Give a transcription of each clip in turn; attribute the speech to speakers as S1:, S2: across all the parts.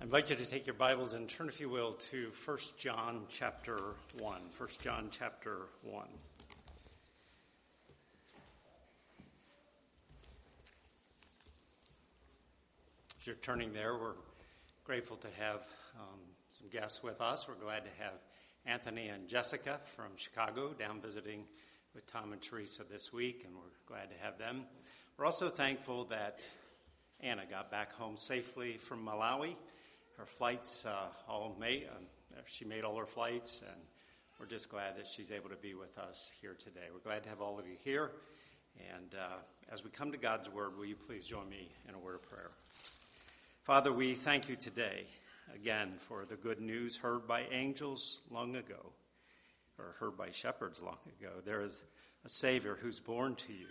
S1: I invite you to take your Bibles and turn, if you will, to 1 John chapter 1. 1 John chapter 1. As you're turning there, we're grateful to have um, some guests with us. We're glad to have Anthony and Jessica from Chicago down visiting with Tom and Teresa this week, and we're glad to have them. We're also thankful that Anna got back home safely from Malawi her flights uh, all made. Um, she made all her flights, and we're just glad that she's able to be with us here today. We're glad to have all of you here. And uh, as we come to God's word, will you please join me in a word of prayer? Father, we thank you today again for the good news heard by angels long ago, or heard by shepherds long ago. There is a Savior who's born to you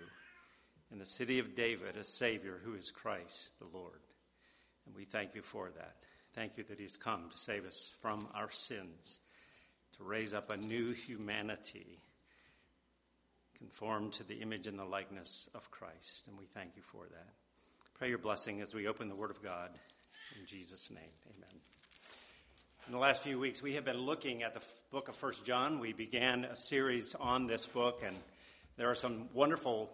S1: in the city of David, a Savior who is Christ the Lord. And we thank you for that. Thank you that He's come to save us from our sins, to raise up a new humanity conformed to the image and the likeness of Christ. And we thank you for that. Pray your blessing as we open the Word of God. In Jesus' name, amen. In the last few weeks, we have been looking at the book of First John. We began a series on this book, and there are some wonderful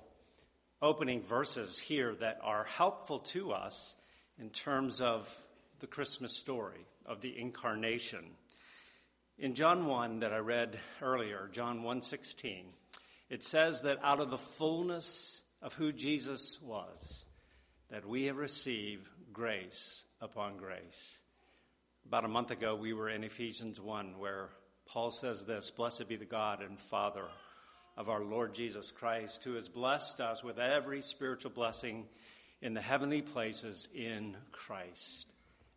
S1: opening verses here that are helpful to us in terms of the Christmas story of the incarnation. In John 1 that I read earlier, John 1:16, it says that out of the fullness of who Jesus was, that we have received grace upon grace. About a month ago, we were in Ephesians 1, where Paul says this Blessed be the God and Father of our Lord Jesus Christ, who has blessed us with every spiritual blessing in the heavenly places in Christ.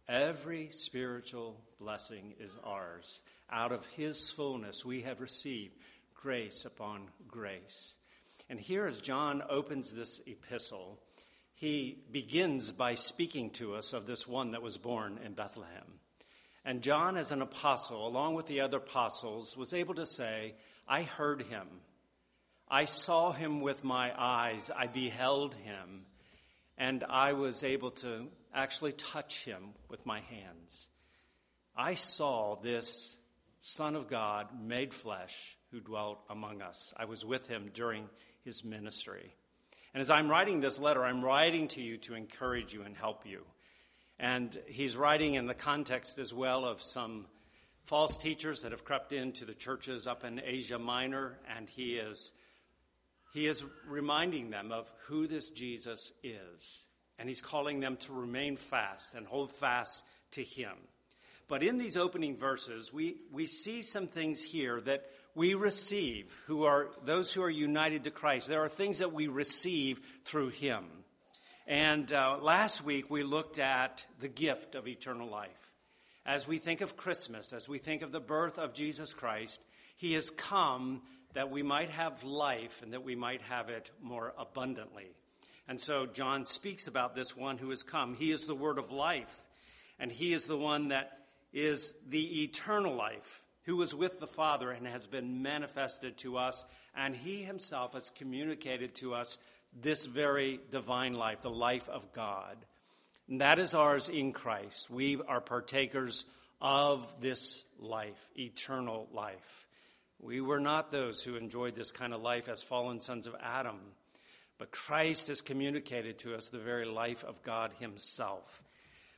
S1: Every spiritual blessing is ours. Out of His fullness, we have received grace upon grace. And here, as John opens this epistle, he begins by speaking to us of this one that was born in Bethlehem. And John, as an apostle, along with the other apostles, was able to say, I heard him. I saw him with my eyes. I beheld him. And I was able to actually touch him with my hands. I saw this Son of God made flesh who dwelt among us. I was with him during his ministry. And as I'm writing this letter, I'm writing to you to encourage you and help you. And he's writing in the context as well of some false teachers that have crept into the churches up in Asia Minor, and he is, he is reminding them of who this Jesus is and he's calling them to remain fast and hold fast to him. But in these opening verses, we, we see some things here that we receive, who are those who are united to Christ. There are things that we receive through him. And uh, last week, we looked at the gift of eternal life. As we think of Christmas, as we think of the birth of Jesus Christ, he has come that we might have life and that we might have it more abundantly. And so John speaks about this one who has come. He is the word of life, and he is the one that is the eternal life, who was with the Father and has been manifested to us, and he himself has communicated to us this very divine life, the life of God. And that is ours in Christ. We are partakers of this life, eternal life. We were not those who enjoyed this kind of life as fallen sons of Adam. But Christ has communicated to us the very life of God Himself.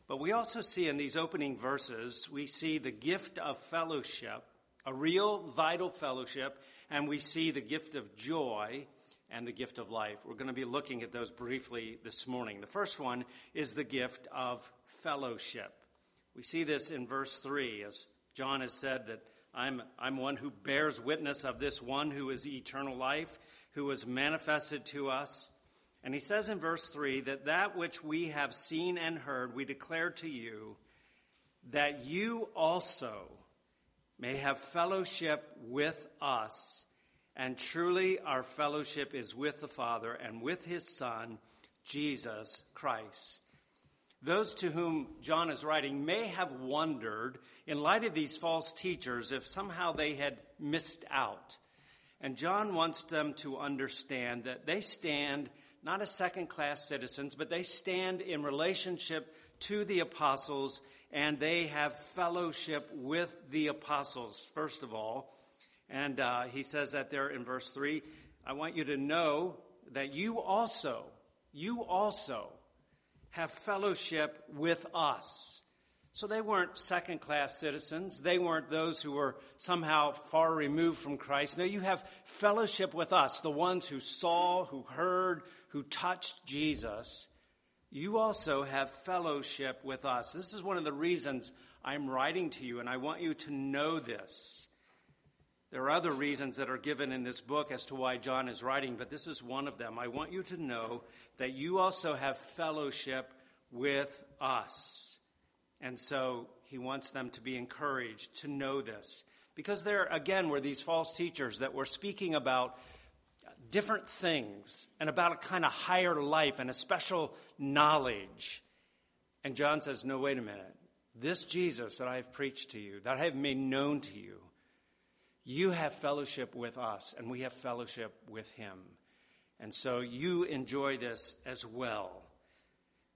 S1: But we also see in these opening verses, we see the gift of fellowship, a real vital fellowship, and we see the gift of joy and the gift of life. We're going to be looking at those briefly this morning. The first one is the gift of fellowship. We see this in verse 3, as John has said that I'm, I'm one who bears witness of this one who is eternal life who was manifested to us. And he says in verse 3 that that which we have seen and heard, we declare to you, that you also may have fellowship with us. And truly, our fellowship is with the Father and with his Son, Jesus Christ. Those to whom John is writing may have wondered, in light of these false teachers, if somehow they had missed out and John wants them to understand that they stand not as second class citizens, but they stand in relationship to the apostles and they have fellowship with the apostles, first of all. And uh, he says that there in verse 3 I want you to know that you also, you also have fellowship with us. So they weren't second class citizens. They weren't those who were somehow far removed from Christ. No, you have fellowship with us, the ones who saw, who heard, who touched Jesus. You also have fellowship with us. This is one of the reasons I'm writing to you, and I want you to know this. There are other reasons that are given in this book as to why John is writing, but this is one of them. I want you to know that you also have fellowship with us. And so he wants them to be encouraged to know this. Because there, again, were these false teachers that were speaking about different things and about a kind of higher life and a special knowledge. And John says, No, wait a minute. This Jesus that I have preached to you, that I have made known to you, you have fellowship with us, and we have fellowship with him. And so you enjoy this as well.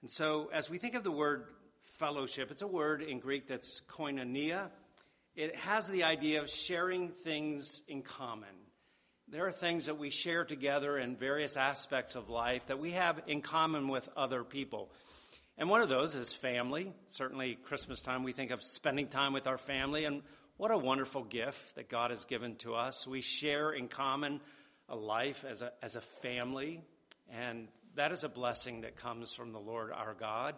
S1: And so, as we think of the word fellowship. It's a word in Greek that's koinonia. It has the idea of sharing things in common. There are things that we share together in various aspects of life that we have in common with other people. And one of those is family. Certainly, Christmas time, we think of spending time with our family. And what a wonderful gift that God has given to us. We share in common a life as a, as a family. And that is a blessing that comes from the Lord our God.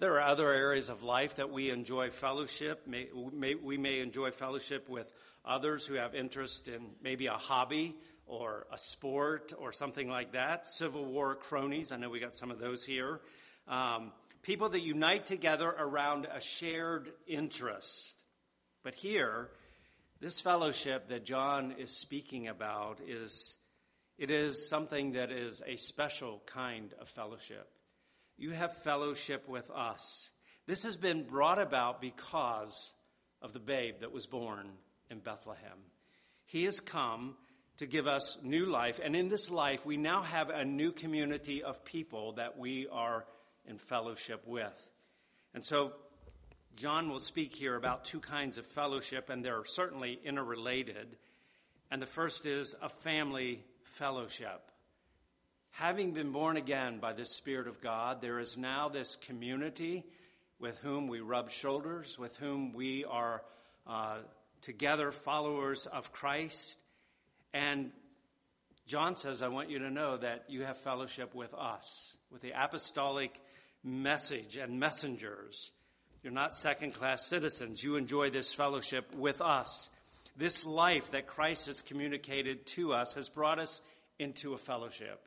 S1: There are other areas of life that we enjoy fellowship. May, may, we may enjoy fellowship with others who have interest in maybe a hobby or a sport or something like that. Civil War cronies, I know we got some of those here. Um, people that unite together around a shared interest. But here, this fellowship that John is speaking about is it is something that is a special kind of fellowship you have fellowship with us. This has been brought about because of the babe that was born in Bethlehem. He has come to give us new life, and in this life, we now have a new community of people that we are in fellowship with. And so, John will speak here about two kinds of fellowship, and they're certainly interrelated. And the first is a family fellowship. Having been born again by the Spirit of God, there is now this community with whom we rub shoulders, with whom we are uh, together followers of Christ. And John says, I want you to know that you have fellowship with us, with the apostolic message and messengers. You're not second class citizens. You enjoy this fellowship with us. This life that Christ has communicated to us has brought us into a fellowship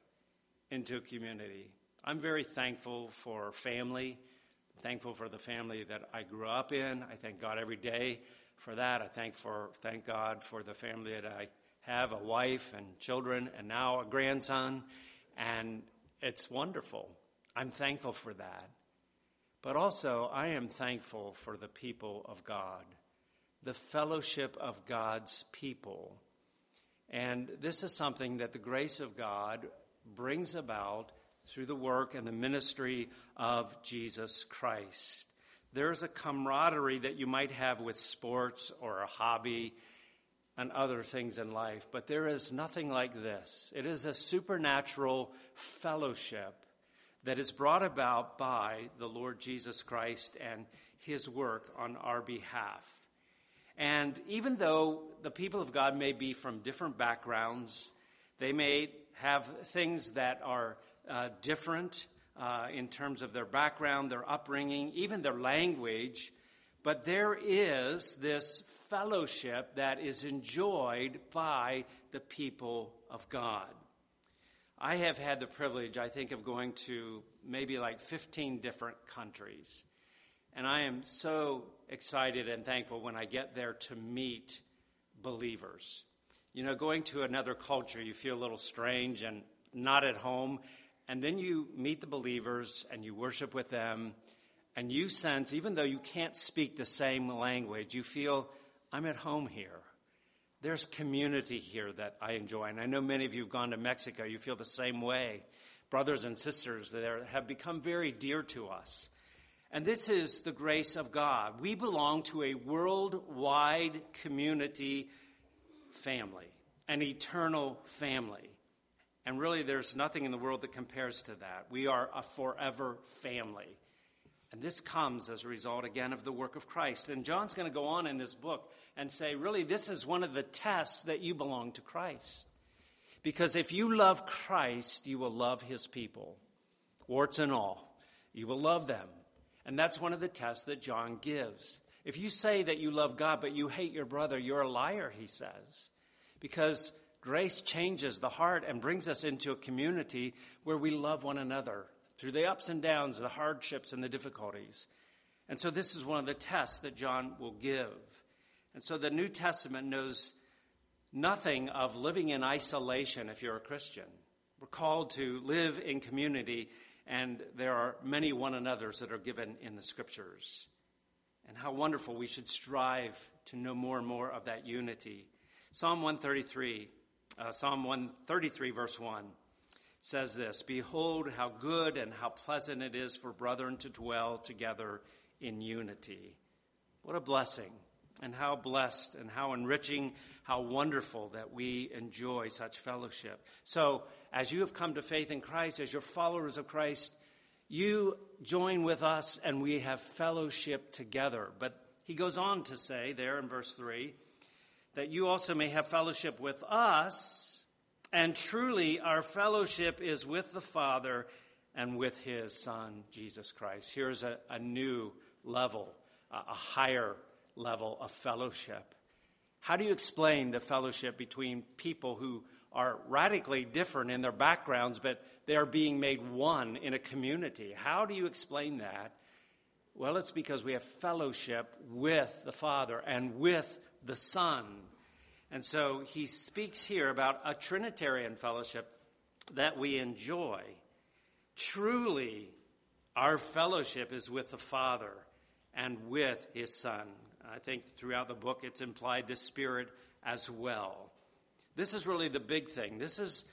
S1: into a community. I'm very thankful for family, thankful for the family that I grew up in. I thank God every day for that. I thank for thank God for the family that I have, a wife and children and now a grandson, and it's wonderful. I'm thankful for that. But also, I am thankful for the people of God, the fellowship of God's people. And this is something that the grace of God brings about through the work and the ministry of Jesus Christ. There's a camaraderie that you might have with sports or a hobby and other things in life, but there is nothing like this. It is a supernatural fellowship that is brought about by the Lord Jesus Christ and his work on our behalf. And even though the people of God may be from different backgrounds, they may have things that are uh, different uh, in terms of their background, their upbringing, even their language. But there is this fellowship that is enjoyed by the people of God. I have had the privilege, I think, of going to maybe like 15 different countries. And I am so excited and thankful when I get there to meet believers. You know, going to another culture, you feel a little strange and not at home. And then you meet the believers and you worship with them. And you sense, even though you can't speak the same language, you feel, I'm at home here. There's community here that I enjoy. And I know many of you have gone to Mexico, you feel the same way. brothers and sisters that have become very dear to us. And this is the grace of God. We belong to a worldwide community family, an eternal family. And really, there's nothing in the world that compares to that. We are a forever family. And this comes as a result, again, of the work of Christ. And John's going to go on in this book and say, really, this is one of the tests that you belong to Christ. Because if you love Christ, you will love his people, warts and all. You will love them. And that's one of the tests that John gives. If you say that you love God, but you hate your brother, you're a liar, he says. Because grace changes the heart and brings us into a community where we love one another through the ups and downs, the hardships and the difficulties. And so this is one of the tests that John will give. And so the New Testament knows nothing of living in isolation if you're a Christian. We're called to live in community, and there are many one another's that are given in the scriptures. And how wonderful we should strive to know more and more of that unity. Psalm 133 uh, Psalm 133, verse 1 says this Behold, how good and how pleasant it is for brethren to dwell together in unity. What a blessing, and how blessed, and how enriching, how wonderful that we enjoy such fellowship. So, as you have come to faith in Christ, as your followers of Christ, you join with us and we have fellowship together. But he goes on to say there in verse 3 that you also may have fellowship with us. And truly, our fellowship is with the Father and with his Son, Jesus Christ. Here's a, a new level, a, a higher level of fellowship. How do you explain the fellowship between people who are radically different in their backgrounds, but they are being made one in a community? How do you explain that? Well, it's because we have fellowship with the Father and with the Son. And so he speaks here about a Trinitarian fellowship that we enjoy. Truly, our fellowship is with the Father and with his Son. I think throughout the book it's implied the Spirit as well. This is really the big thing. This is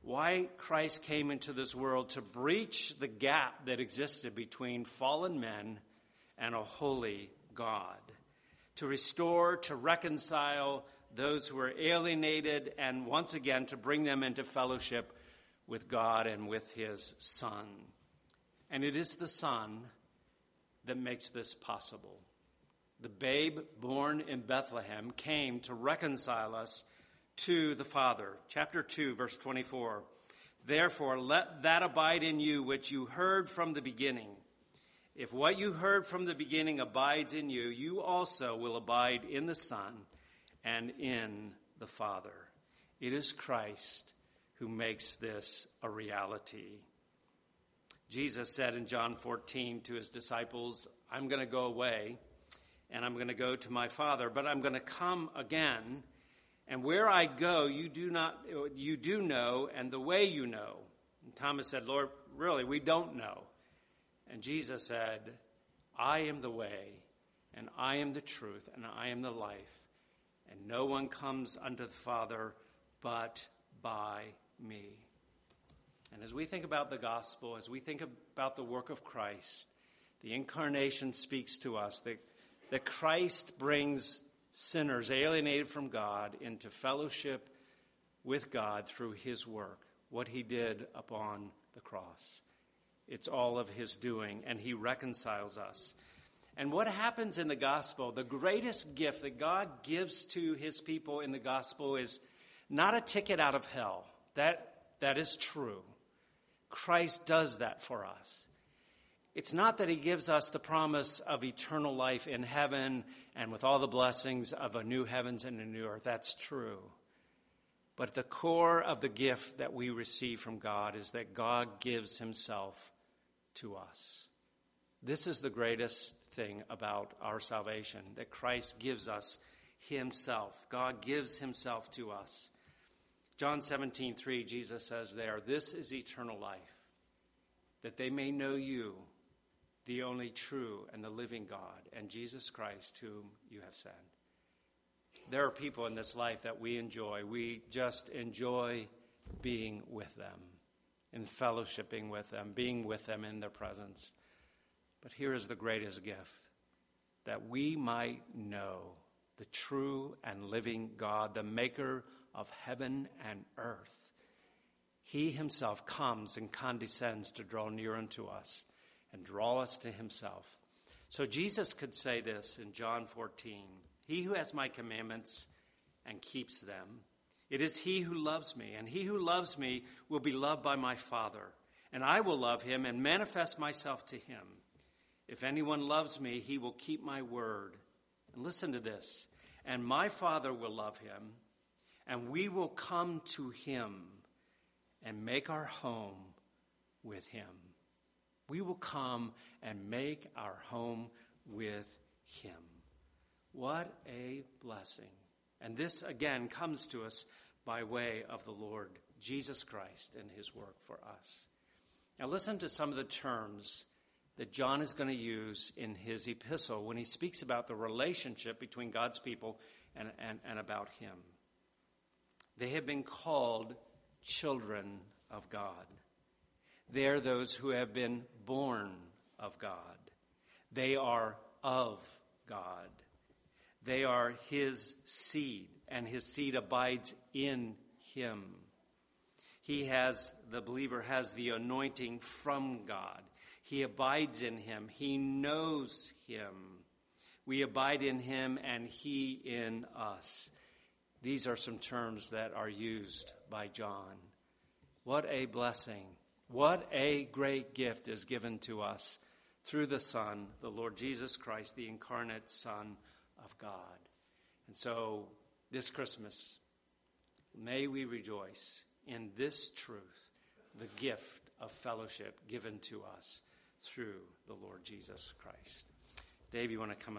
S1: why Christ came into this world to breach the gap that existed between fallen men and a holy God, to restore, to reconcile those who are alienated, and once again to bring them into fellowship with God and with His Son. And it is the Son that makes this possible. The babe born in Bethlehem came to reconcile us to the Father. Chapter 2, verse 24. Therefore, let that abide in you which you heard from the beginning. If what you heard from the beginning abides in you, you also will abide in the Son and in the Father. It is Christ who makes this a reality. Jesus said in John 14 to his disciples, I'm going to go away and I'm going to go to my Father, but I'm going to come again. And where I go, you do not you do know, and the way you know. And Thomas said, Lord, really, we don't know. And Jesus said, I am the way, and I am the truth, and I am the life and no one comes unto the Father but by me. And as we think about the gospel, as we think about the work of Christ, the incarnation speaks to us that, that Christ brings sinners alienated from God into fellowship with God through his work, what he did upon the cross. It's all of his doing, and he reconciles us. And what happens in the gospel, the greatest gift that God gives to his people in the gospel is not a ticket out of hell. That, that is true. Christ does that for us. It's not that he gives us the promise of eternal life in heaven and with all the blessings of a new heavens and a new earth. That's true. But the core of the gift that we receive from God is that God gives himself to us. This is the greatest thing about our salvation that Christ gives us himself. God gives himself to us. John 17, 3, Jesus says there, This is eternal life, that they may know you, the only true and the living God, and Jesus Christ, whom you have sent. There are people in this life that we enjoy. We just enjoy being with them. in fellowshipping with them, being with them in their presence. But here is the greatest gift that we might know the true and living God, the maker of heaven and earth. He himself comes and condescends to draw near unto us and draw us to himself. So Jesus could say this in John 14 He who has my commandments and keeps them, it is he who loves me, and he who loves me will be loved by my Father, and I will love him and manifest myself to him. If anyone loves me, he will keep my word. And listen to this and my Father will love him, and we will come to him and make our home with him. We will come and make our home with him. What a blessing. And this again comes to us by way of the Lord Jesus Christ and his work for us. Now, listen to some of the terms that John is going to use in his epistle when he speaks about the relationship between God's people and, and, and about him. They have been called children of God. They are those who have been born of God. They are of God. They are his seed, and his seed abides in him. He has, the believer has the anointing from God. He abides in him. He knows him. We abide in him and he in us. These are some terms that are used by John. What a blessing. What a great gift is given to us through the Son, the Lord Jesus Christ, the incarnate Son of God. And so, this Christmas, may we rejoice in this truth, the gift of fellowship given to us through the Lord Jesus Christ. Dave, you want to come and